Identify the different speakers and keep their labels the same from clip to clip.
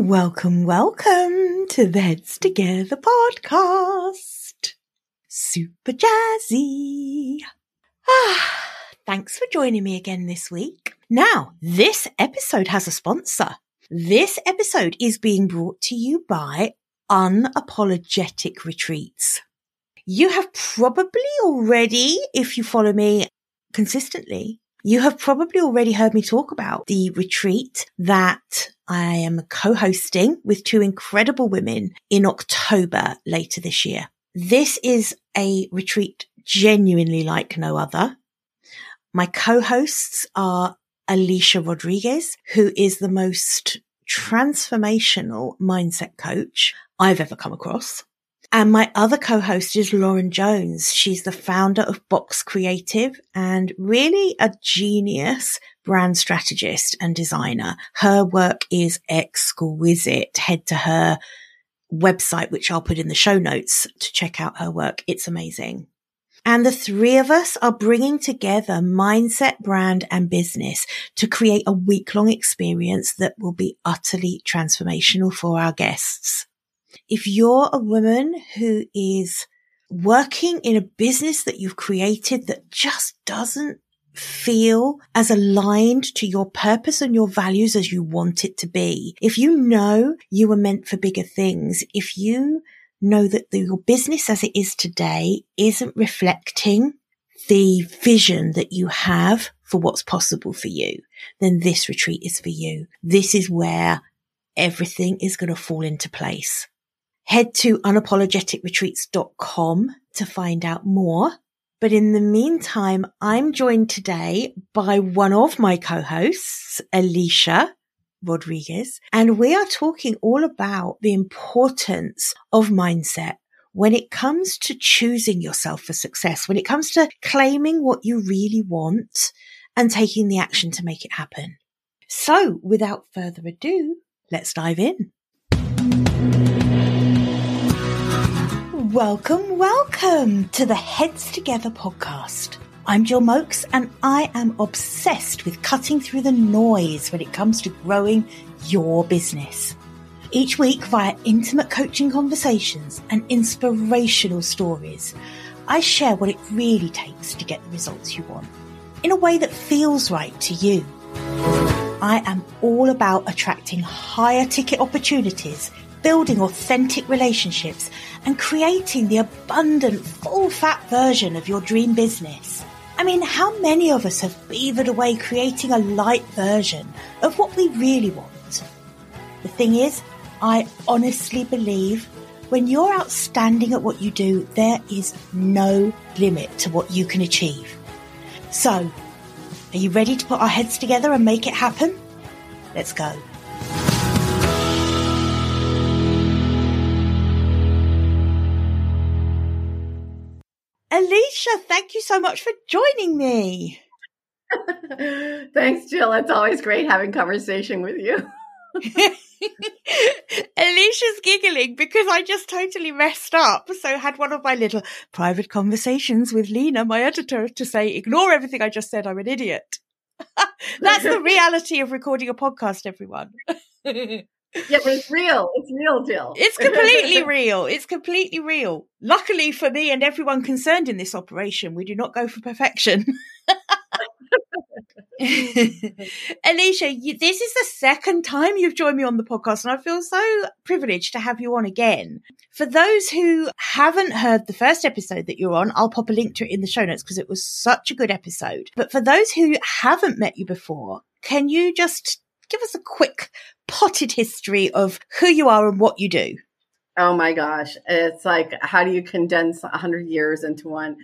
Speaker 1: Welcome, welcome to the Heads Together podcast. Super jazzy. Ah, thanks for joining me again this week. Now, this episode has a sponsor. This episode is being brought to you by Unapologetic Retreats. You have probably already, if you follow me consistently, you have probably already heard me talk about the retreat that I am co-hosting with two incredible women in October later this year. This is a retreat genuinely like no other. My co-hosts are Alicia Rodriguez, who is the most transformational mindset coach I've ever come across. And my other co-host is Lauren Jones. She's the founder of Box Creative and really a genius brand strategist and designer. Her work is exquisite. Head to her website, which I'll put in the show notes to check out her work. It's amazing. And the three of us are bringing together mindset, brand and business to create a week long experience that will be utterly transformational for our guests. If you're a woman who is working in a business that you've created that just doesn't feel as aligned to your purpose and your values as you want it to be. If you know you were meant for bigger things, if you know that the, your business as it is today isn't reflecting the vision that you have for what's possible for you, then this retreat is for you. This is where everything is going to fall into place. Head to unapologeticretreats.com to find out more. But in the meantime, I'm joined today by one of my co-hosts, Alicia Rodriguez, and we are talking all about the importance of mindset when it comes to choosing yourself for success, when it comes to claiming what you really want and taking the action to make it happen. So without further ado, let's dive in. Welcome, welcome to the Heads Together podcast. I'm Jill Mokes and I am obsessed with cutting through the noise when it comes to growing your business. Each week via intimate coaching conversations and inspirational stories, I share what it really takes to get the results you want in a way that feels right to you. I am all about attracting higher ticket opportunities building authentic relationships and creating the abundant, full fat version of your dream business. I mean, how many of us have beavered away creating a light version of what we really want? The thing is, I honestly believe when you're outstanding at what you do, there is no limit to what you can achieve. So, are you ready to put our heads together and make it happen? Let's go. Alicia, thank you so much for joining me.
Speaker 2: Thanks, Jill. It's always great having conversation with you.
Speaker 1: Alicia's giggling because I just totally messed up. So I had one of my little private conversations with Lena, my editor, to say, ignore everything I just said. I'm an idiot. That's the reality of recording a podcast, everyone.
Speaker 2: Yeah, but it's real. It's real, Jill.
Speaker 1: It's completely real. It's completely real. Luckily for me and everyone concerned in this operation, we do not go for perfection. Alicia, you, this is the second time you've joined me on the podcast, and I feel so privileged to have you on again. For those who haven't heard the first episode that you're on, I'll pop a link to it in the show notes because it was such a good episode. But for those who haven't met you before, can you just give us a quick potted history of who you are and what you do.
Speaker 2: Oh my gosh. It's like, how do you condense 100 years into one?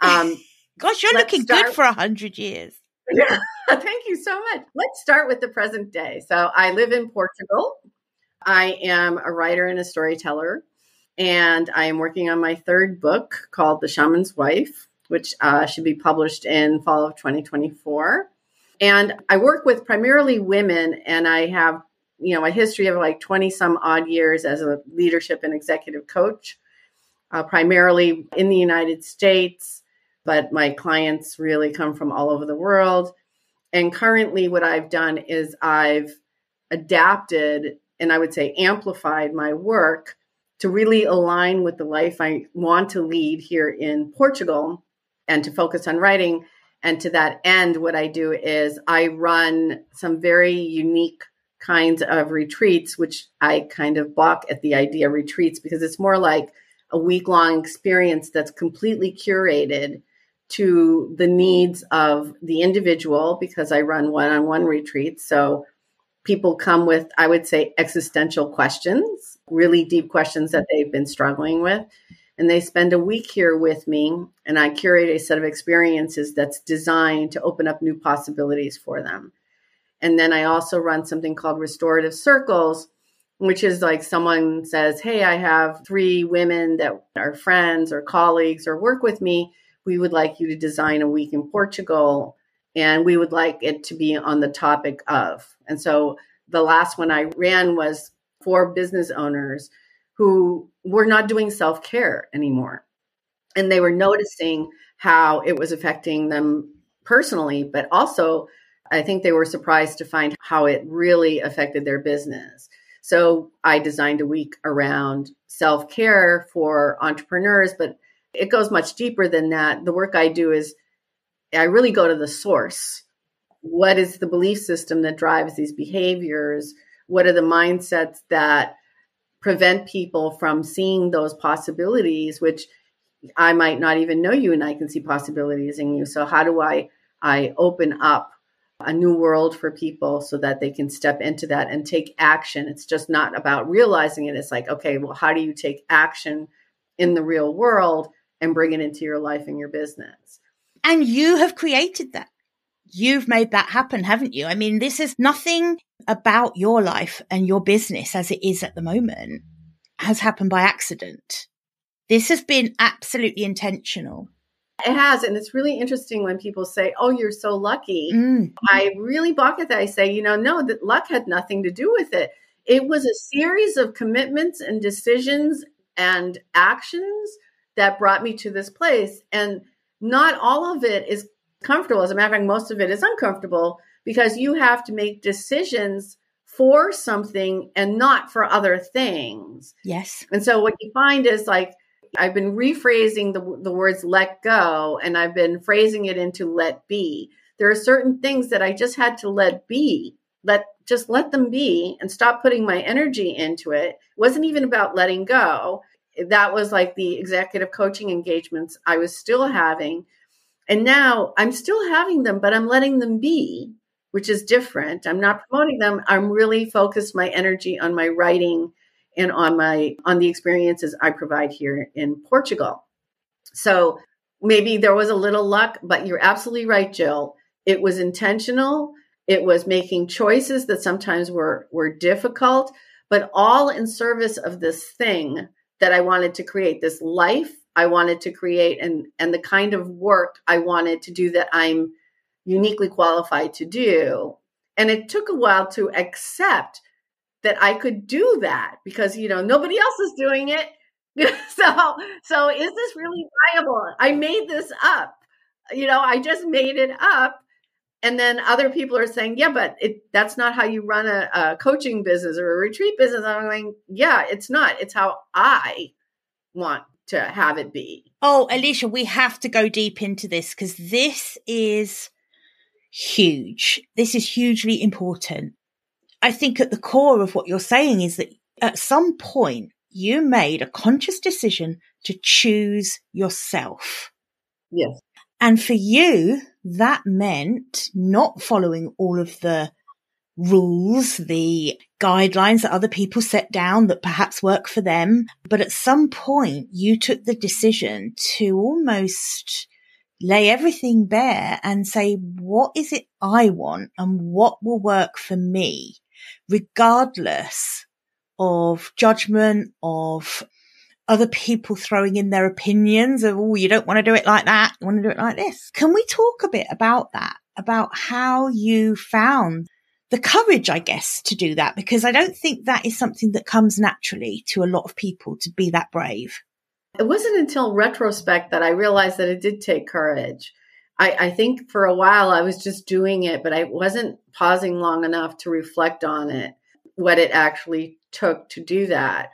Speaker 1: Um, gosh, you're looking start- good for 100 years.
Speaker 2: Yeah, thank you so much. Let's start with the present day. So I live in Portugal. I am a writer and a storyteller, and I am working on my third book called The Shaman's Wife, which uh, should be published in fall of 2024. And I work with primarily women, and I have, you know, a history of like 20 some odd years as a leadership and executive coach, uh, primarily in the United States, but my clients really come from all over the world. And currently, what I've done is I've adapted and I would say amplified my work to really align with the life I want to lead here in Portugal and to focus on writing. And to that end, what I do is I run some very unique kinds of retreats, which I kind of balk at the idea retreats because it's more like a week long experience that's completely curated to the needs of the individual because I run one on one retreats. So people come with, I would say, existential questions, really deep questions that they've been struggling with. And they spend a week here with me, and I curate a set of experiences that's designed to open up new possibilities for them. And then I also run something called restorative circles, which is like someone says, Hey, I have three women that are friends or colleagues or work with me. We would like you to design a week in Portugal, and we would like it to be on the topic of. And so the last one I ran was for business owners who were not doing self care anymore. And they were noticing how it was affecting them personally, but also I think they were surprised to find how it really affected their business. So I designed a week around self care for entrepreneurs, but it goes much deeper than that. The work I do is I really go to the source. What is the belief system that drives these behaviors? What are the mindsets that prevent people from seeing those possibilities, which I might not even know you and I can see possibilities in you. So how do I I open up a new world for people so that they can step into that and take action. It's just not about realizing it. It's like, okay, well, how do you take action in the real world and bring it into your life and your business?
Speaker 1: And you have created that. You've made that happen, haven't you? I mean, this is nothing about your life and your business as it is at the moment has happened by accident. This has been absolutely intentional.
Speaker 2: It has. And it's really interesting when people say, Oh, you're so lucky. Mm. I really balk at that. I say, You know, no, that luck had nothing to do with it. It was a series of commitments and decisions and actions that brought me to this place. And not all of it is comfortable. As a matter of fact, most of it is uncomfortable because you have to make decisions for something and not for other things.
Speaker 1: Yes.
Speaker 2: And so what you find is like I've been rephrasing the, the words let go and I've been phrasing it into let be. There are certain things that I just had to let be. Let just let them be and stop putting my energy into it. It wasn't even about letting go. That was like the executive coaching engagements I was still having. And now I'm still having them, but I'm letting them be, which is different. I'm not promoting them. I'm really focused my energy on my writing and on my on the experiences I provide here in Portugal. So maybe there was a little luck, but you're absolutely right, Jill. It was intentional. It was making choices that sometimes were were difficult, but all in service of this thing that I wanted to create, this life I wanted to create and and the kind of work I wanted to do that I'm uniquely qualified to do. And it took a while to accept that I could do that because you know nobody else is doing it. so so is this really viable? I made this up. You know, I just made it up. And then other people are saying, yeah, but it, that's not how you run a, a coaching business or a retreat business. I'm going, yeah, it's not. It's how I want to have it be.
Speaker 1: Oh, Alicia, we have to go deep into this because this is huge. This is hugely important. I think at the core of what you're saying is that at some point you made a conscious decision to choose yourself.
Speaker 2: Yes.
Speaker 1: And for you, that meant not following all of the rules, the guidelines that other people set down that perhaps work for them. But at some point, you took the decision to almost lay everything bare and say, what is it I want and what will work for me? Regardless of judgment, of other people throwing in their opinions of, oh, you don't want to do it like that. You want to do it like this. Can we talk a bit about that? About how you found the courage, I guess, to do that? Because I don't think that is something that comes naturally to a lot of people to be that brave.
Speaker 2: It wasn't until retrospect that I realized that it did take courage. I, I think for a while I was just doing it, but I wasn't pausing long enough to reflect on it. what it actually took to do that.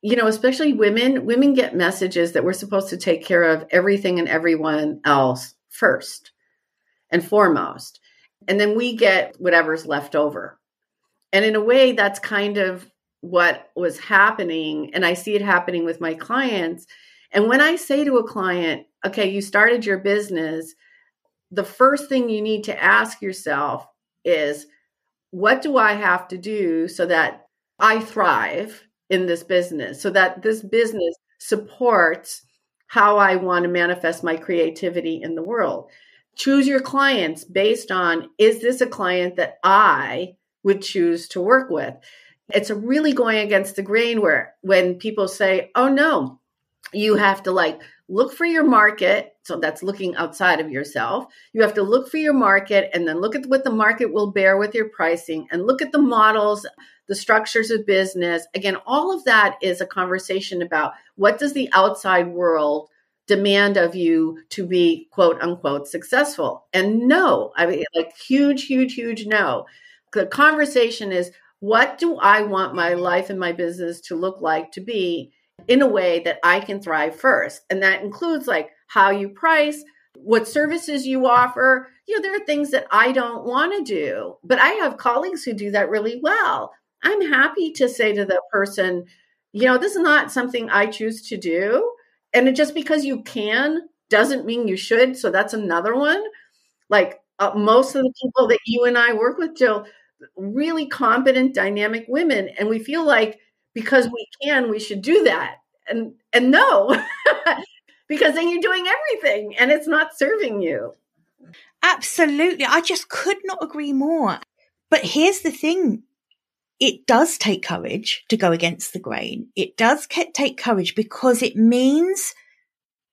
Speaker 2: You know, especially women, women get messages that we're supposed to take care of everything and everyone else first and foremost. And then we get whatever's left over. And in a way, that's kind of what was happening. And I see it happening with my clients. And when I say to a client, okay, you started your business, the first thing you need to ask yourself is, what do I have to do so that I thrive in this business, so that this business supports how I want to manifest my creativity in the world? Choose your clients based on is this a client that I would choose to work with? It's really going against the grain where when people say, oh no, you have to like look for your market. So that's looking outside of yourself. You have to look for your market and then look at what the market will bear with your pricing and look at the models, the structures of business. Again, all of that is a conversation about what does the outside world demand of you to be quote unquote successful. And no, I mean, like huge, huge, huge no. The conversation is what do I want my life and my business to look like to be in a way that I can thrive first? And that includes like how you price, what services you offer. You know, there are things that I don't want to do, but I have colleagues who do that really well. I'm happy to say to the person, you know, this is not something I choose to do. And just because you can doesn't mean you should. So that's another one. Like uh, most of the people that you and I work with, Jill, really competent, dynamic women. And we feel like because we can, we should do that. And and no, because then you're doing everything and it's not serving you.
Speaker 1: Absolutely. I just could not agree more. But here's the thing. It does take courage to go against the grain. It does take courage because it means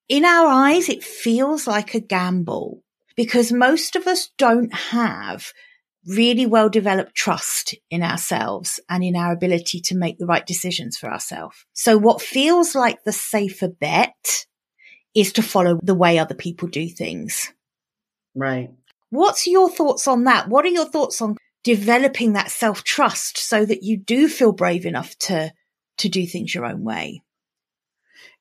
Speaker 1: in our eyes, it feels like a gamble because most of us don't have really well developed trust in ourselves and in our ability to make the right decisions for ourselves. So what feels like the safer bet is to follow the way other people do things.
Speaker 2: Right.
Speaker 1: What's your thoughts on that? What are your thoughts on developing that self trust so that you do feel brave enough to, to do things your own way?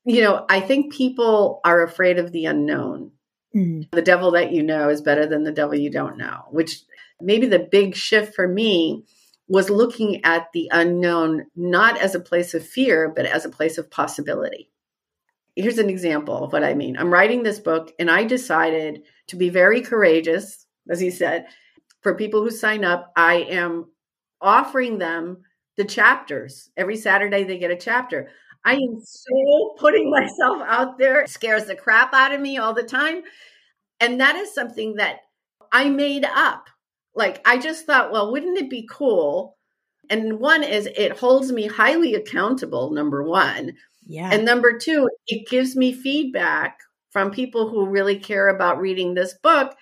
Speaker 2: You know, I think people are afraid of the unknown. Mm. The devil that you know is better than the devil you don't know, which maybe the big shift for me was looking at the unknown not as a place of fear, but as a place of possibility. Here's an example of what I mean. I'm writing this book, and I decided to be very courageous, as he said. For people who sign up, I am offering them the chapters. Every Saturday, they get a chapter. I am so putting myself out there, it scares the crap out of me all the time. And that is something that I made up like I just thought, well, wouldn't it be cool? And one is it holds me highly accountable, number one.
Speaker 1: Yeah.
Speaker 2: And number two, it gives me feedback from people who really care about reading this book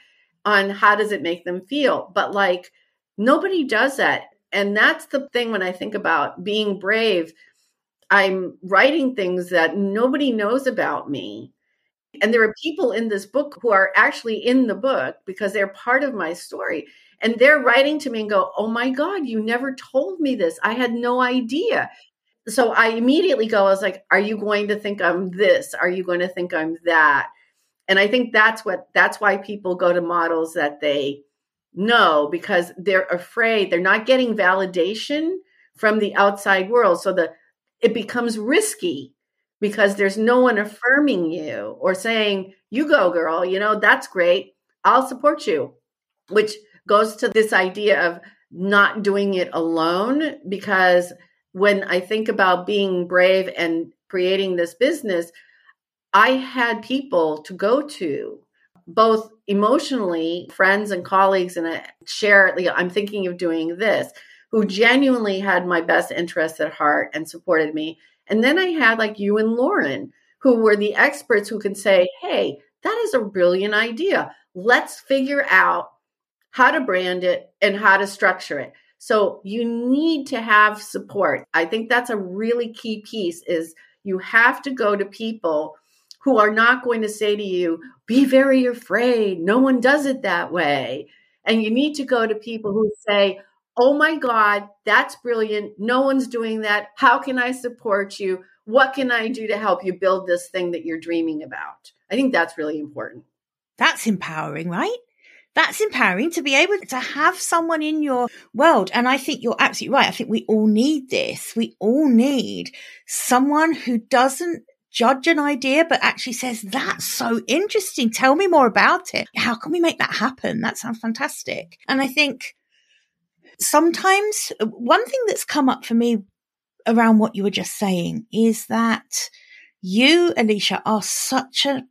Speaker 2: on how does it make them feel. But like nobody does that. And that's the thing when I think about being brave. I'm writing things that nobody knows about me. And there are people in this book who are actually in the book because they're part of my story. And they're writing to me and go, Oh my God, you never told me this. I had no idea. So I immediately go, I was like, Are you going to think I'm this? Are you going to think I'm that? And I think that's what that's why people go to models that they know because they're afraid they're not getting validation from the outside world. So the it becomes risky because there's no one affirming you or saying, You go, girl, you know, that's great. I'll support you, which goes to this idea of not doing it alone because when I think about being brave and creating this business, I had people to go to, both emotionally, friends and colleagues, and I share, I'm thinking of doing this, who genuinely had my best interests at heart and supported me. And then I had like you and Lauren, who were the experts who can say, hey, that is a brilliant idea. Let's figure out how to brand it, and how to structure it. So you need to have support. I think that's a really key piece is you have to go to people who are not going to say to you, be very afraid. No one does it that way. And you need to go to people who say, oh my God, that's brilliant. No one's doing that. How can I support you? What can I do to help you build this thing that you're dreaming about? I think that's really important.
Speaker 1: That's empowering, right? That's empowering to be able to have someone in your world. And I think you're absolutely right. I think we all need this. We all need someone who doesn't judge an idea, but actually says, that's so interesting. Tell me more about it. How can we make that happen? That sounds fantastic. And I think sometimes uh, one thing that's come up for me around what you were just saying is that you, Alicia, are such a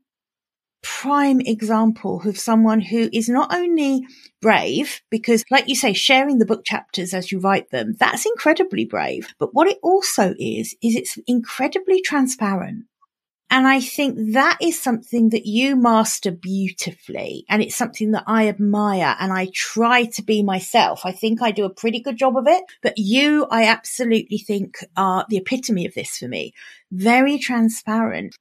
Speaker 1: prime example of someone who is not only brave, because like you say, sharing the book chapters as you write them, that's incredibly brave. But what it also is, is it's incredibly transparent. And I think that is something that you master beautifully. And it's something that I admire and I try to be myself. I think I do a pretty good job of it, but you, I absolutely think are the epitome of this for me. Very transparent.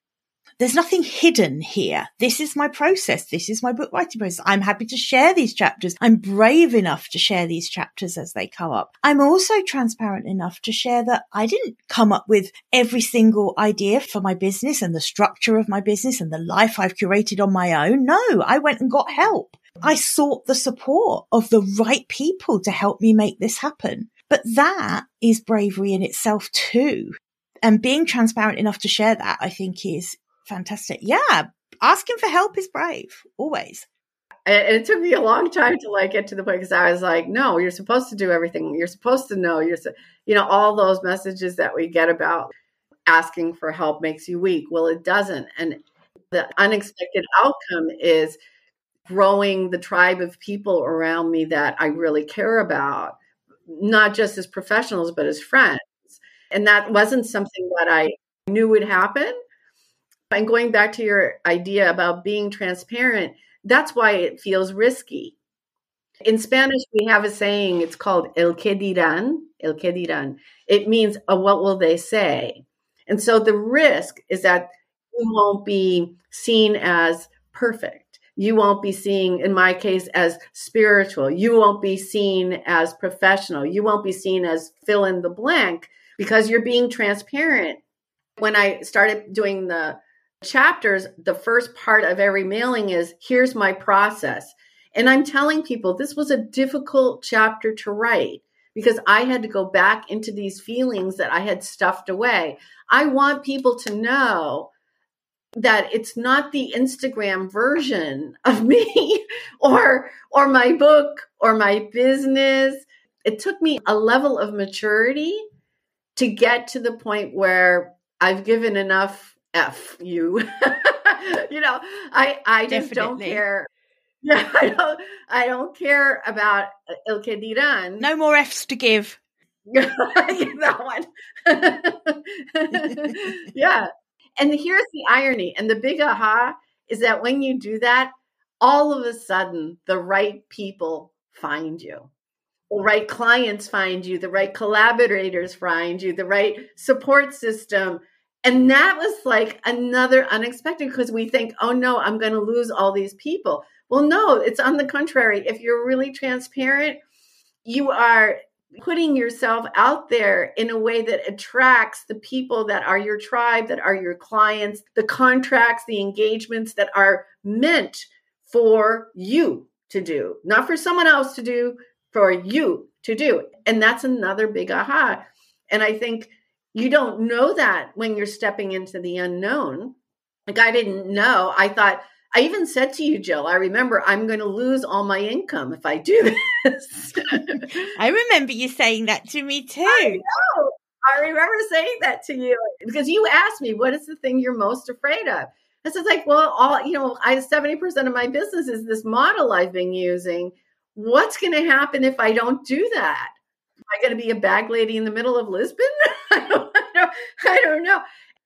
Speaker 1: There's nothing hidden here. This is my process. This is my book writing process. I'm happy to share these chapters. I'm brave enough to share these chapters as they come up. I'm also transparent enough to share that I didn't come up with every single idea for my business and the structure of my business and the life I've curated on my own. No, I went and got help. I sought the support of the right people to help me make this happen. But that is bravery in itself too. And being transparent enough to share that, I think is fantastic. Yeah. Asking for help is brave, always.
Speaker 2: And it took me a long time to like get to the point because I was like, no, you're supposed to do everything. You're supposed to know. You're, you know, all those messages that we get about asking for help makes you weak. Well, it doesn't. And the unexpected outcome is growing the tribe of people around me that I really care about, not just as professionals, but as friends. And that wasn't something that I knew would happen. And going back to your idea about being transparent, that's why it feels risky. In Spanish, we have a saying, it's called el que dirán, el que dirán. It means, oh, what will they say? And so the risk is that you won't be seen as perfect. You won't be seen, in my case, as spiritual. You won't be seen as professional. You won't be seen as fill in the blank because you're being transparent. When I started doing the chapters, the first part of every mailing is here's my process. And I'm telling people this was a difficult chapter to write because I had to go back into these feelings that I had stuffed away. I want people to know that it's not the Instagram version of me or or my book or my business. It took me a level of maturity to get to the point where I've given enough F you. you know, I I just Definitely. don't care. Yeah, I don't I don't care about uh, El que dirán.
Speaker 1: No more F's to give.
Speaker 2: that one. yeah. And here's the irony and the big aha is that when you do that, all of a sudden the right people find you. The right clients find you, the right collaborators find you, the right support system and that was like another unexpected because we think, oh no, I'm going to lose all these people. Well, no, it's on the contrary. If you're really transparent, you are putting yourself out there in a way that attracts the people that are your tribe, that are your clients, the contracts, the engagements that are meant for you to do, not for someone else to do, for you to do. And that's another big aha. And I think you don't know that when you're stepping into the unknown. Like I didn't know. I thought I even said to you, Jill, I remember I'm going to lose all my income if I do this.
Speaker 1: I remember you saying that to me too.
Speaker 2: I know. I remember saying that to you because you asked me, what is the thing you're most afraid of? I said, like, well, all, you know, I 70% of my business is this model I've been using. What's going to happen if I don't do that? I going to be a bag lady in the middle of Lisbon? I, don't, I, don't, I don't know.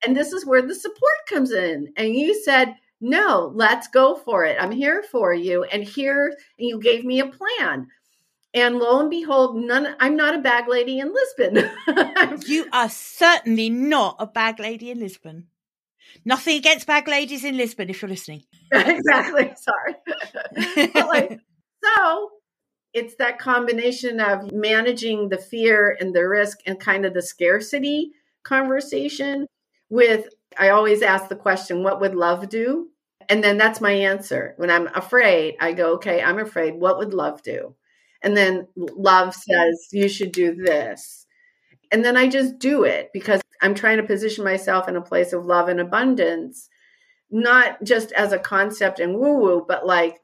Speaker 2: And this is where the support comes in. And you said, no, let's go for it. I'm here for you. And here, and you gave me a plan. And lo and behold, none. I'm not a bag lady in Lisbon.
Speaker 1: you are certainly not a bag lady in Lisbon. Nothing against bag ladies in Lisbon, if you're listening.
Speaker 2: exactly. Sorry. like, so it's that combination of managing the fear and the risk and kind of the scarcity conversation with I always ask the question, what would love do? And then that's my answer. When I'm afraid, I go, okay, I'm afraid. What would love do? And then love says, you should do this. And then I just do it because I'm trying to position myself in a place of love and abundance, not just as a concept and woo woo, but like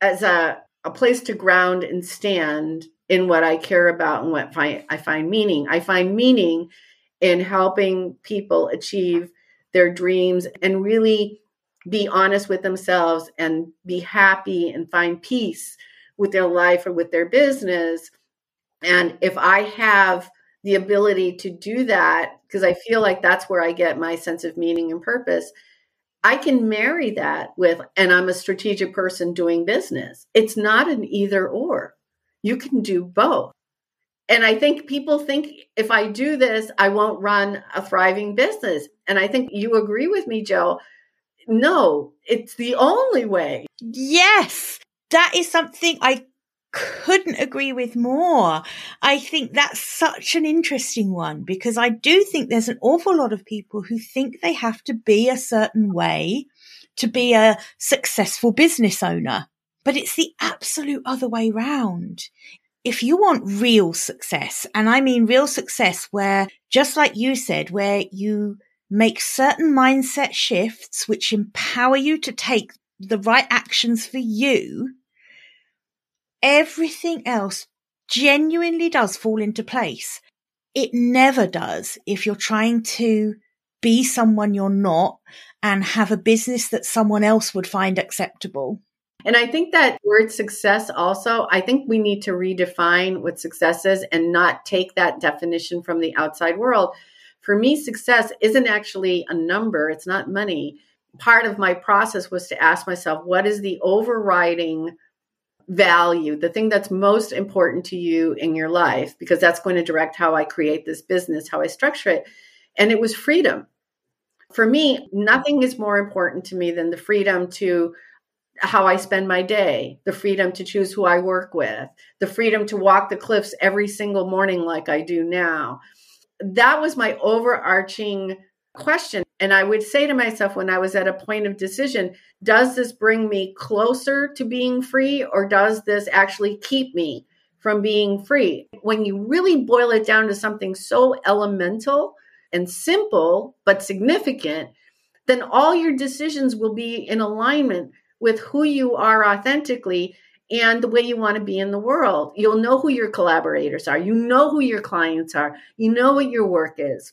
Speaker 2: as a, a place to ground and stand in what I care about and what I find meaning. I find meaning in helping people achieve their dreams and really be honest with themselves and be happy and find peace with their life or with their business. And if I have the ability to do that, because I feel like that's where I get my sense of meaning and purpose, I can marry that with, and I'm a strategic person doing business. It's not an either or. You can do both. And I think people think if I do this, I won't run a thriving business. And I think you agree with me, Joe. No, it's the only way.
Speaker 1: Yes, that is something I couldn't agree with more. I think that's such an interesting one because I do think there's an awful lot of people who think they have to be a certain way to be a successful business owner. But it's the absolute other way round if you want real success, and I mean real success where, just like you said, where you make certain mindset shifts which empower you to take the right actions for you, everything else genuinely does fall into place. It never does if you're trying to be someone you're not and have a business that someone else would find acceptable.
Speaker 2: And I think that word success also, I think we need to redefine what success is and not take that definition from the outside world. For me, success isn't actually a number, it's not money. Part of my process was to ask myself, what is the overriding value, the thing that's most important to you in your life? Because that's going to direct how I create this business, how I structure it. And it was freedom. For me, nothing is more important to me than the freedom to how I spend my day, the freedom to choose who I work with, the freedom to walk the cliffs every single morning like I do now. That was my overarching question. And I would say to myself when I was at a point of decision, does this bring me closer to being free or does this actually keep me from being free? When you really boil it down to something so elemental and simple, but significant, then all your decisions will be in alignment with who you are authentically and the way you want to be in the world. You'll know who your collaborators are. You know who your clients are. You know what your work is.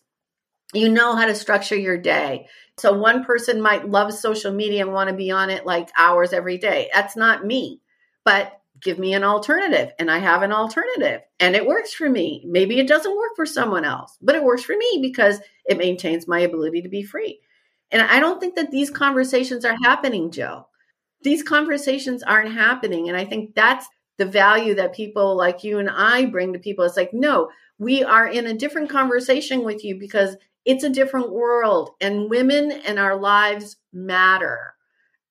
Speaker 2: You know how to structure your day. So one person might love social media and want to be on it like hours every day. That's not me. But give me an alternative and I have an alternative and it works for me. Maybe it doesn't work for someone else, but it works for me because it maintains my ability to be free. And I don't think that these conversations are happening, Joe these conversations aren't happening. And I think that's the value that people like you and I bring to people. It's like, no, we are in a different conversation with you because it's a different world and women and our lives matter.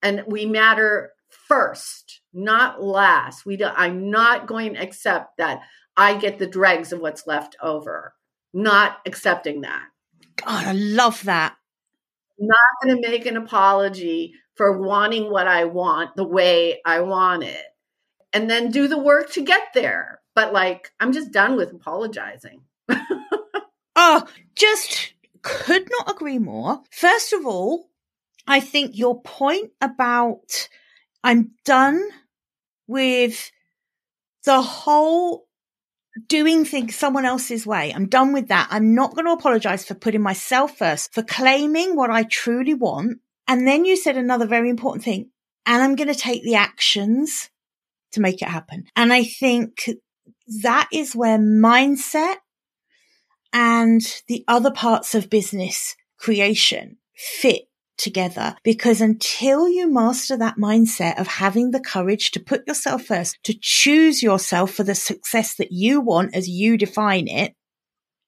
Speaker 2: And we matter first, not last. We do, I'm not going to accept that I get the dregs of what's left over. Not accepting that.
Speaker 1: God, I love that.
Speaker 2: Not going to make an apology for wanting what I want the way I want it and then do the work to get there. But like, I'm just done with apologizing.
Speaker 1: oh, just could not agree more. First of all, I think your point about I'm done with the whole doing things someone else's way. I'm done with that. I'm not going to apologize for putting myself first, for claiming what I truly want and then you said another very important thing, and I'm going to take the actions to make it happen. And I think that is where mindset and the other parts of business creation fit together because until you master that mindset of having the courage to put yourself first, to choose yourself for the success that you want as you define it,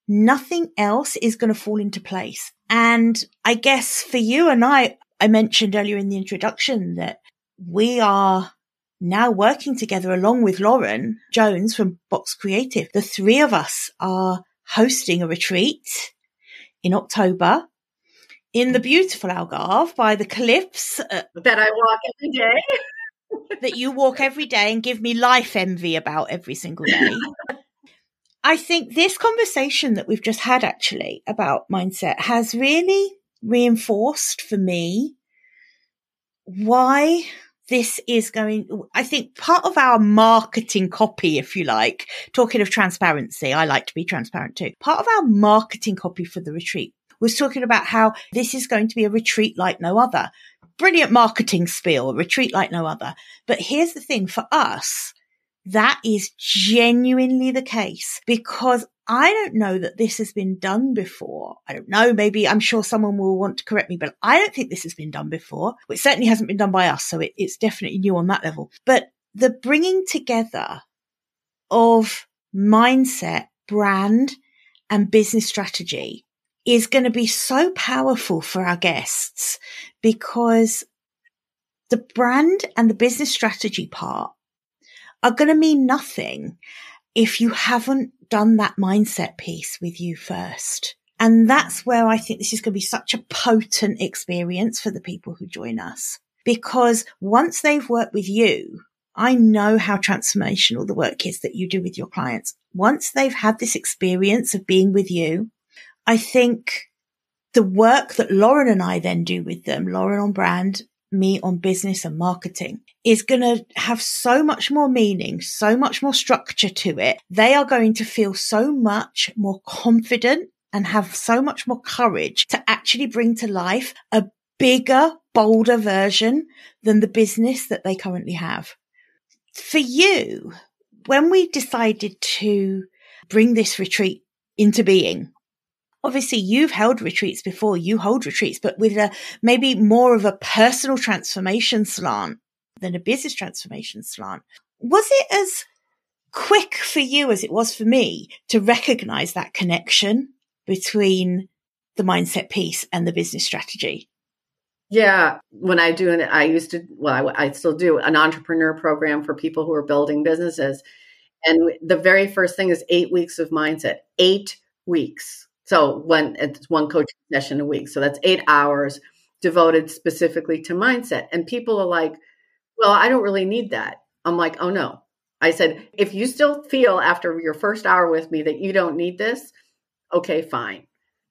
Speaker 1: nothing else is going to fall into place. And I guess for you and I, I mentioned earlier in the introduction that we are now working together along with Lauren Jones from Box Creative. The three of us are hosting a retreat in October in the beautiful Algarve by the cliffs uh,
Speaker 2: that I walk every day.
Speaker 1: that you walk every day and give me life envy about every single day. I think this conversation that we've just had actually about mindset has really reinforced for me why this is going, I think part of our marketing copy, if you like, talking of transparency, I like to be transparent too. Part of our marketing copy for the retreat was talking about how this is going to be a retreat like no other. Brilliant marketing spiel, a retreat like no other. But here's the thing for us, that is genuinely the case because I don't know that this has been done before. I don't know. Maybe I'm sure someone will want to correct me, but I don't think this has been done before. It certainly hasn't been done by us. So it, it's definitely new on that level. But the bringing together of mindset, brand and business strategy is going to be so powerful for our guests because the brand and the business strategy part are going to mean nothing if you haven't done that mindset piece with you first. And that's where I think this is going to be such a potent experience for the people who join us. Because once they've worked with you, I know how transformational the work is that you do with your clients. Once they've had this experience of being with you, I think the work that Lauren and I then do with them, Lauren on brand me on business and marketing is going to have so much more meaning, so much more structure to it. They are going to feel so much more confident and have so much more courage to actually bring to life a bigger, bolder version than the business that they currently have. For you, when we decided to bring this retreat into being, obviously you've held retreats before, you hold retreats, but with a maybe more of a personal transformation slant than a business transformation slant. Was it as quick for you as it was for me to recognize that connection between the mindset piece and the business strategy?
Speaker 2: Yeah, when I do it, I used to, well, I, I, still do an entrepreneur program for people who are building businesses. And the very first thing is eight weeks of mindset, eight weeks. So one it's one coaching session a week. So that's eight hours devoted specifically to mindset. And people are like, well, I don't really need that. I'm like, oh no. I said, if you still feel after your first hour with me that you don't need this, okay, fine.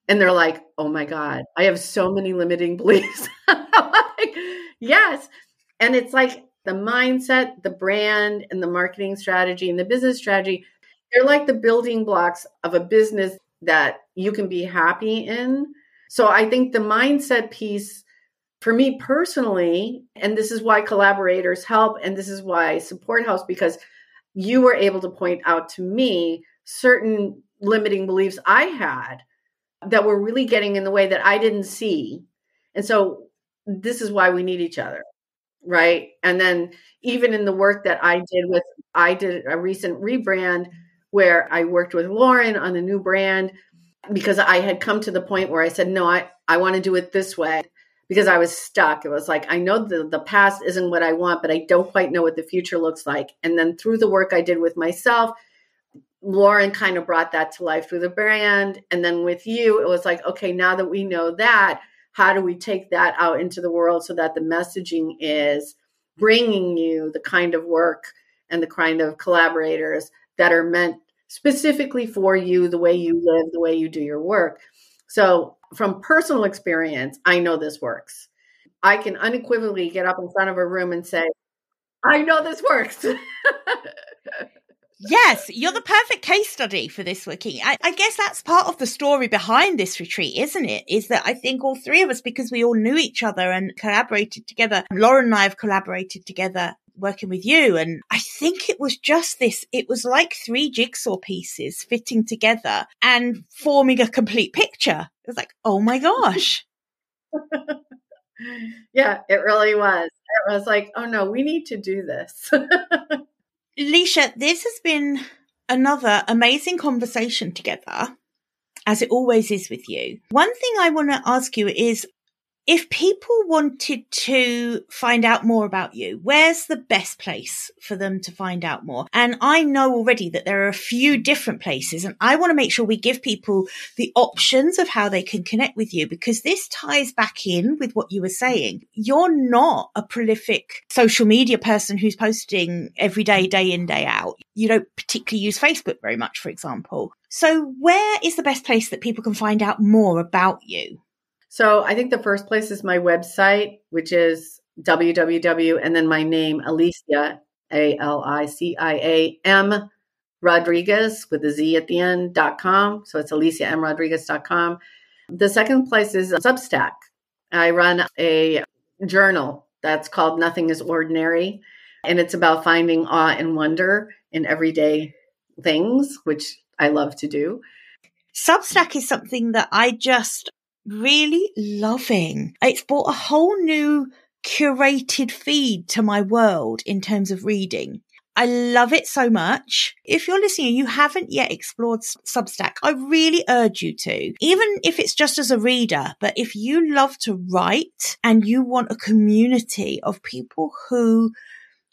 Speaker 2: And they're like, oh my God, I have so many limiting beliefs. like, yes. And it's like the mindset, the brand, and the marketing strategy and the business strategy, they're like the building blocks of a business that you can be happy in. So I think the mindset piece for me personally, and this is why collaborators help, and this is why support House, because you were able to point out to me certain limiting beliefs I had that were really getting in the way that I didn't see. And so this is why we need each other. Right. And then even in the work that I did with, I did a recent rebrand where I worked with Lauren on the new brand because I had come to the point where I said, no, I, I want to do it this way because I was stuck. It was like, I know the, the past isn't what I want, but I don't quite know what the future looks like. And then through the work I did with myself, Lauren kind of brought that to life through the brand. And then with you, it was like, okay, now that we know that, how do we take that out into the world so that the messaging is bringing you the kind of work and the kind of collaborators that are meant specifically for you, the way you live, the way you do your work. So, from personal experience, I know this works. I can unequivocally get up in front of a room and say, I know this works.
Speaker 1: yes, you're the perfect case study for this working. I, I, guess that's part of the story behind this retreat, isn't it? Is that I think all three of us, because we all knew each other and collaborated together, Lauren and I have collaborated together working with you. And I think it was just this, it was like three jigsaw pieces fitting together and forming a complete picture. It was like, oh my gosh.
Speaker 2: yeah, it really was. It was like, oh no, we need to do this.
Speaker 1: Leisha, this has been another amazing conversation together, as it always is with you. One thing I want to ask you is if people wanted to find out more about you, where's the best place for them to find out more? And I know already that there are a few different places and I want to make sure we give people the options of how they can connect with you because this ties back in with what you were saying. You're not a prolific social media person who's posting every day, day in, day out. You don't particularly use Facebook very much, for example. So where is the best place that people can find out more about you?
Speaker 2: So I think the first place is my website, which is www and then my name, Alicia, A L I C I A M Rodriguez with a Z at the end dot com. So it's aliciamrodriguez.com. The second place is Substack. I run a journal that's called Nothing is Ordinary. And it's about finding awe and wonder in everyday things, which I love to do.
Speaker 1: Substack is something that I just really loving. It's brought a whole new curated feed to my world in terms of reading. I love it so much. If you're listening and you haven't yet explored Substack, I really urge you to, even if it's just as a reader. But if you love to write and you want a community of people who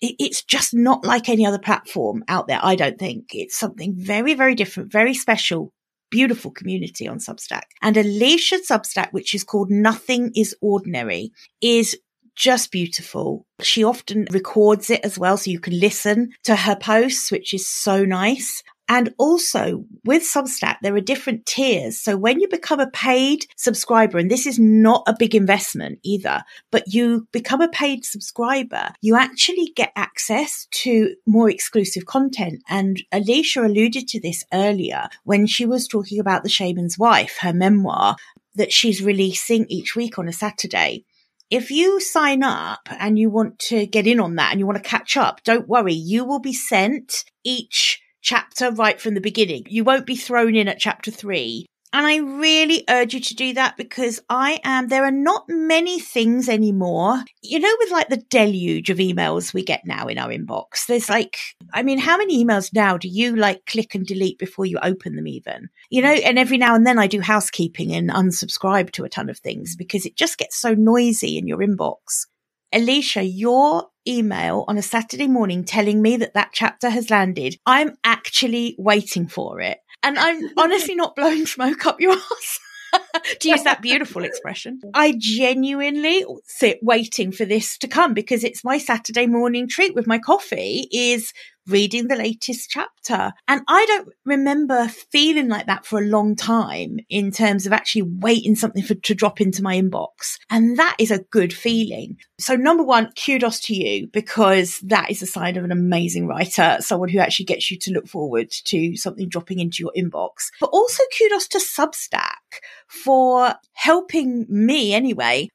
Speaker 1: it's just not like any other platform out there. I don't think it's something very, very different, very special beautiful community on Substack. And Alicia's Substack, which is called Nothing is Ordinary, is just beautiful. She often records it as well, so you can listen to her posts, which is so nice. And also with Substack, there are different tiers. So when you become a paid subscriber, and this is not a big investment either, but you become a paid subscriber, you actually get access to more exclusive content. And Alicia alluded to this earlier when she was talking about The Shaman's Wife, her memoir that she's releasing each week on a Saturday if you sign up and you want to get in on that and you want to catch up, don't worry. You will be sent each chapter right from the beginning. You won't be thrown in at chapter three. And I really urge you to do that because I am, there are not many things anymore. You know, with like the deluge of emails we get now in our inbox, there's like, I mean, how many emails now do you like click and delete before you open them even? You know, and every now and then I do housekeeping and unsubscribe to a ton of things because it just gets so noisy in your inbox. Alicia, your email on a Saturday morning telling me that that chapter has landed, I'm actually waiting for it. And I'm honestly not blowing smoke up your ass. to use that beautiful expression. I genuinely sit waiting for this to come because it's my Saturday morning treat with my coffee is reading the latest chapter. And I don't remember feeling like that for a long time in terms of actually waiting something for, to drop into my inbox. And that is a good feeling. So number one, kudos to you because that is a sign of an amazing writer, someone who actually gets you to look forward to something dropping into your inbox. But also kudos to Substack for helping me anyway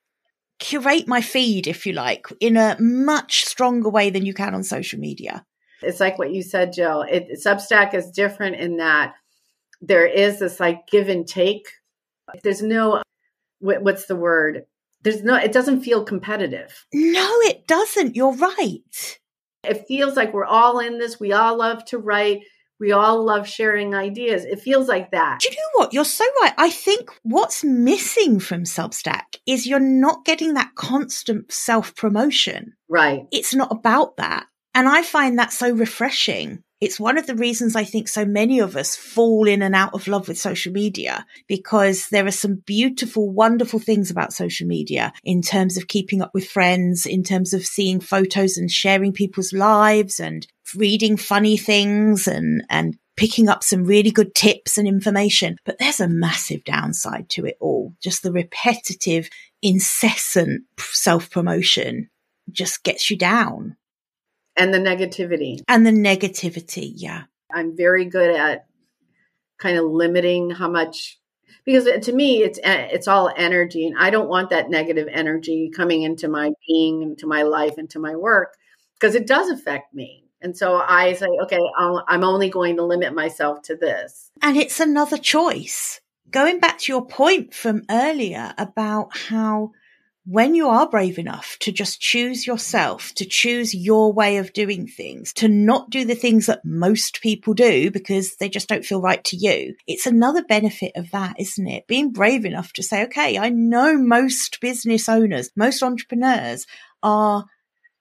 Speaker 1: curate my feed, if you like, in a much stronger way than you can on social media.
Speaker 2: It's like what you said, Jill. It, Substack is different in that there is this like give and take. There's no, what, what's the word? There's no, it doesn't feel competitive.
Speaker 1: No, it doesn't. You're right.
Speaker 2: It feels like we're all in this. We all love to write. We all love sharing ideas. It feels like that.
Speaker 1: Do you know what? You're so right. I think what's missing from Substack is you're not getting that constant self promotion.
Speaker 2: Right.
Speaker 1: It's not about that. And I find that so refreshing. It's one of the reasons I think so many of us fall in and out of love with social media because there are some beautiful, wonderful things about social media in terms of keeping up with friends, in terms of seeing photos and sharing people's lives and reading funny things and, and picking up some really good tips and information. But there's a massive downside to it all. Just the repetitive, incessant self promotion just gets you down
Speaker 2: and the negativity.
Speaker 1: And the negativity yeah.
Speaker 2: I'm very good at kind of limiting how much because to me it's eh, it's all energy and i don't want that negative energy coming into my being into my life into my work because it does affect me. And so i say okay i i'm only going to limit myself to this.
Speaker 1: And it's another choice. Going back to your point from earlier about how when you are brave enough to just choose yourself, to choose your way of doing things, to not do the things that most people do because they just don't feel right to you, it's another benefit of that, isn't it? Being brave enough to say, okay, I know most business owners, most entrepreneurs are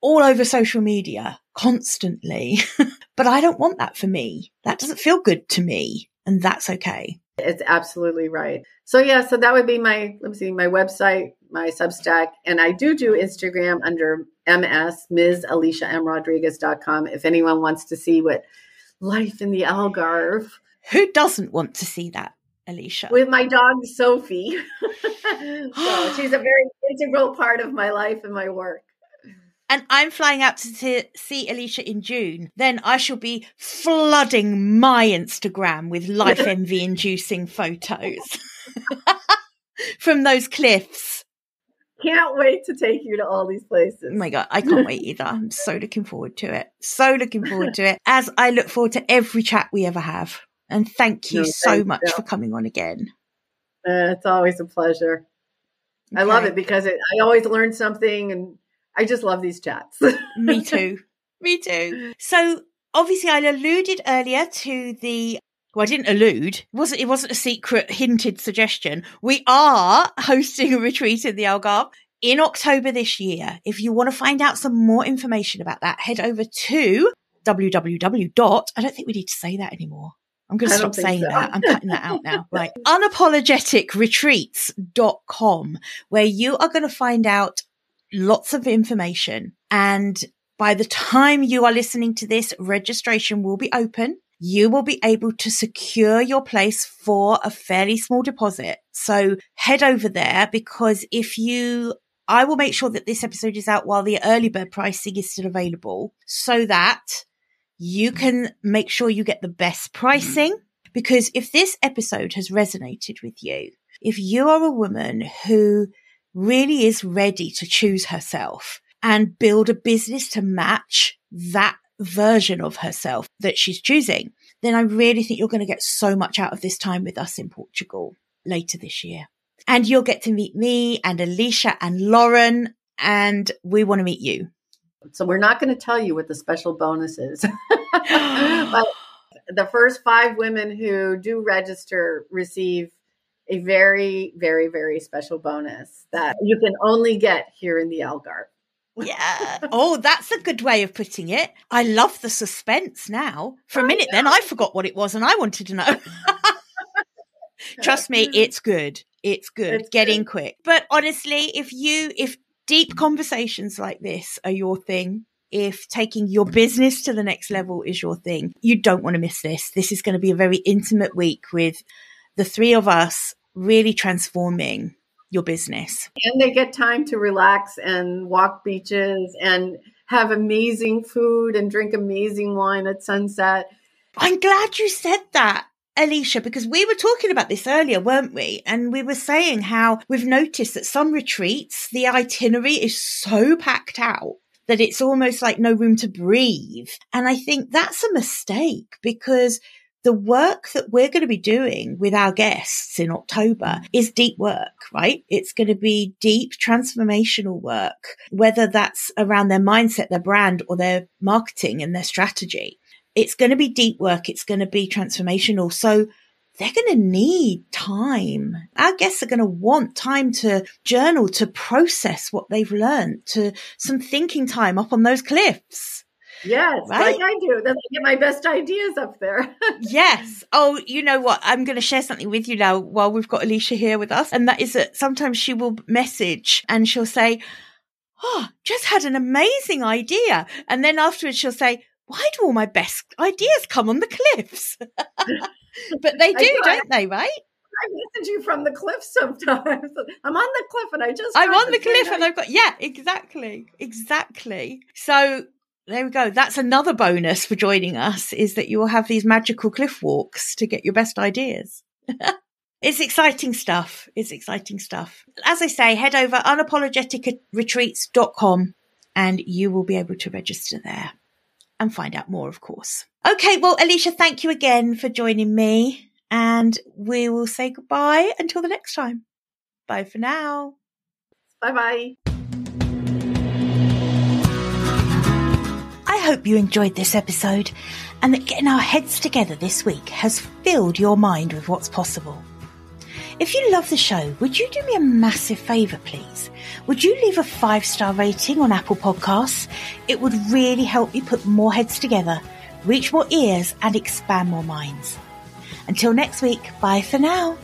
Speaker 1: all over social media constantly, but I don't want that for me. That doesn't feel good to me. And that's okay.
Speaker 2: It's absolutely right. So yeah, so that would be my let me see my website, my Substack, and I do do Instagram under MS Ms. Alicia M Rodriguez.com if anyone wants to see what life in the Algarve.
Speaker 1: Who doesn't want to see that, Alicia?
Speaker 2: With my dog Sophie. so she's a very integral part of my life and my work
Speaker 1: and I'm flying out to see Alicia in June, then I shall be flooding my Instagram with life envy inducing photos from those cliffs.
Speaker 2: Can't wait to take you to all these places. Oh
Speaker 1: my God, I can't wait either. I'm so looking forward to it. So looking forward to it as I look forward to every chat we ever have. And thank you no, so much for coming on again.
Speaker 2: Uh, it's always a pleasure. Okay. I love it because it, I always learn something and I just love these chats.
Speaker 1: Me too. Me too. So obviously I alluded earlier to the well, I didn't allude. It wasn't it wasn't a secret hinted suggestion. We are hosting a retreat in the Algarve in October this year. If you want to find out some more information about that, head over to www. dot I don't think we need to say that anymore. I'm going to stop saying so. that. I'm cutting that out now. Right. Unapologeticretreats.com, where you are going to find out lots of information. And by the time you are listening to this, registration will be open. You will be able to secure your place for a fairly small deposit. So head over there because if you I will make sure that this episode is out while the early bird pricing is still available so that you can make sure you get the best pricing. Because if this episode has resonated with you, if you are a woman who really is ready to choose herself and build a business to match that version of herself that she's choosing, then I really think you're going to get so much out of this time with us in Portugal later this year. And you'll get to meet me and Alicia and Lauren, and we want to meet you.
Speaker 2: So we're not going to tell you what the special bonus is. but the first five women who do register receive a very, very, very special bonus that you can only get here in the Algarve.
Speaker 1: yeah. Oh, that's a good way of putting it. I love the suspense now. For a minute, then I forgot what it was and I wanted to know. Trust me, it's good. It's good. It's Get good. in quick. But honestly, if you, if deep conversations like this are your thing, if taking your business to the next level is your thing, you don't want to miss this. This is going to be a very intimate week with the three of us really transforming your business.
Speaker 2: And they get time to relax and walk beaches and have amazing food and drink amazing wine at sunset.
Speaker 1: I'm glad you said that. Alicia, because we were talking about this earlier, weren't we? And we were saying how we've noticed that some retreats, the itinerary is so packed out that it's almost like no room to breathe. And I think that's a mistake because the work that we're going to be doing with our guests in October mm. is deep work, right? It's going to be deep transformational work, whether that's around their mindset, their brand or their marketing and their strategy. It's going to be deep work. It's going to be transformational. So they're going to need time. Our guests are going to want time to journal, to process what they've learned, to some thinking time up on those cliffs.
Speaker 2: Yes, right? like I do. Then I get my best ideas up there.
Speaker 1: yes. Oh, you know what? I'm going to share something with you now while we've got Alicia here with us. And that is that sometimes she will message and she'll say, Oh, just had an amazing idea. And then afterwards she'll say, Why do all my best ideas come on the cliffs? but they do, do not they, right?
Speaker 2: I message you from the cliff sometimes. I'm on the cliff and I just
Speaker 1: I'm on the cliff and I've got yeah, exactly. Exactly. So there we go. That's another bonus for joining us is that you will have these magical cliff walks to get your best ideas. it's exciting stuff. It's exciting stuff. As I say, head over unapologeticretreats.com and you will be able to register there and find out more, of course. Okay. Well, Alicia, thank you again for joining me and we will say goodbye until the next time. Bye for now.
Speaker 2: Bye bye.
Speaker 1: Hope you enjoyed this episode and that getting our heads together this week has filled your mind with what's possible. If you love the show, would you do me a massive favour, please? Would you leave a five star rating on Apple Podcasts? It would really help me put more heads together, reach more ears, and expand more minds. Until next week, bye for now.